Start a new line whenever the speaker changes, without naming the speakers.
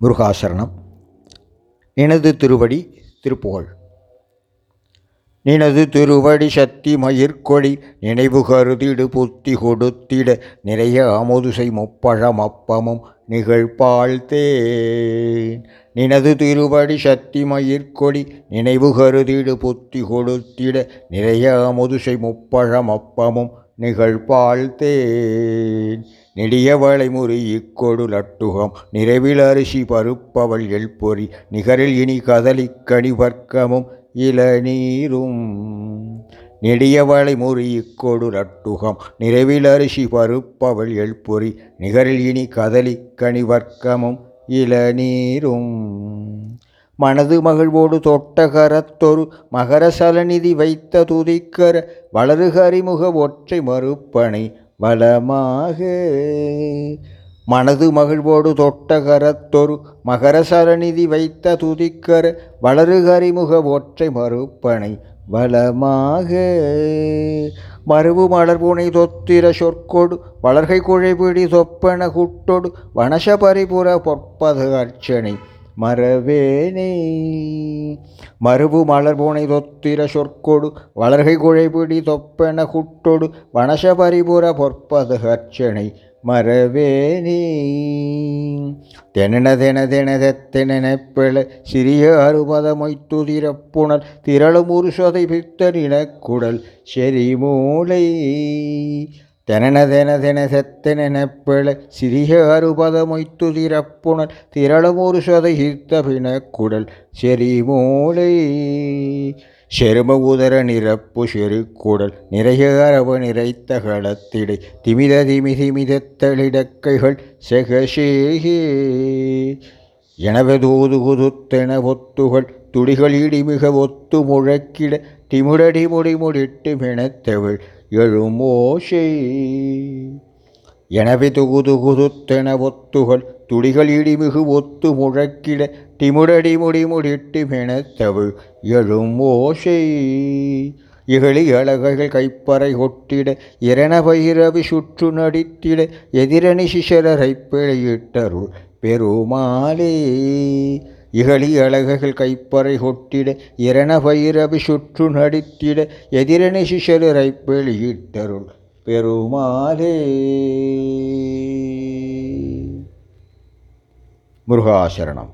முருகாசரணம். நினது திருவடி திருப்புகழ். நினது திருவடி சக்தி மயிர்கொடி நினைவு கருதிடு புத்தி கொடுத்திட நிறைய அமுதுசை முப்பழம் அப்பமும் நிகழ்பாழ்த்தேன் நினது திருவடி சக்தி மயிர்கொடி நினைவு கருதிடு புத்தி கொடுத்திட நிறைய அமுதுசை முப்பழம் அப்பமும் நிகழ்பால் தேன் நெடியவளை முறி இக்கொடு லட்டுகம். நிறைவில் அரிசி பருப்பவள் எல்பொறி நிகரில் இனி கதலிக்கணி வர்க்கமும் இளநீரும். நெடியவளை முறி இக்கொடு லட்டுகம். நிறைவில் அரிசி பருப்பவள் எல்பொறி நிகரில் இனி கதலிக்கணி வர்க்கமும் இளநீரும். மனது மகிழ்வோடு தொட்டகரத்தொரு மகரசலநிதி வைத்த துதிக்கர வளரு கரிமுக ஒற்றை மறுப்பனை வளமாக. மனது மகிழ்வோடு தொட்டகரத்தொரு கரத்தொரு வைத்த துதிக்கர வளருகரிமுக ஒற்றை மறுப்பனை வளமாக. மறுவு மலர்புனை தொத்திர சொற்கொடு வளர்கை குழைபிடி தொப்பன குட்டொடு வனச பரிபுற பொற்பது அர்ச்சனை மறவேனே. மறுபு மலர்புனை தொத்திர சொற்கொடு வளர்கை குழைபிடி தொப்பென குட்டொடு வனச பரிபுர பொற்பது அர்ச்சனை மறவேனே. தெனன தென தெனதெத்தென பிழ சிறிய அறுபத மொய்த்துதிரப்புணல் திரளும் ஒரு சொதை பித்தனின குடல் செறிமூலை. தெனன தென தென செத்தென பிழ சிறிய அறுபத மொய்த்துதிரப்புணல் திரளும் ஒரு சொதை ஹிர்த்த பின குடல் செறிமூலை செரும உதர நிரப்பு செருக்குடல் நிறைய அரவ நிறைத்த களத்திடை திமித திமி திமிதத்தளிடக்கைகள் செகசேகே எனவே தூது குதுத்தென ஒத்துகள் துடிகள் இடிமிக ஒத்து முழக்கிட திமுடடி முடி முடிட்டு மெனத்தவள் எழுமோஷை. எனவே துகுது குதுத்தென ஒத்துகள் துடிகள் இடிமிகு ஒத்து முழக்கிட திமுடடி முடி முடிட்டு மெனத்தவள் எழும் இகழி அழகைகள் கைப்பறை ஒட்டிட இரண பைரவி சுற்று நடித்திட எதிரணி சிசரரை பிழையிட்டருள் பெருமாளே. இகழி அழகைகள் கைப்பறை கொட்டிட இரண பயிரபி சுற்று நடித்திட எதிரணி சிஷருரை வெளியிட்டருள் பெருமாலே முருகாசரணம்.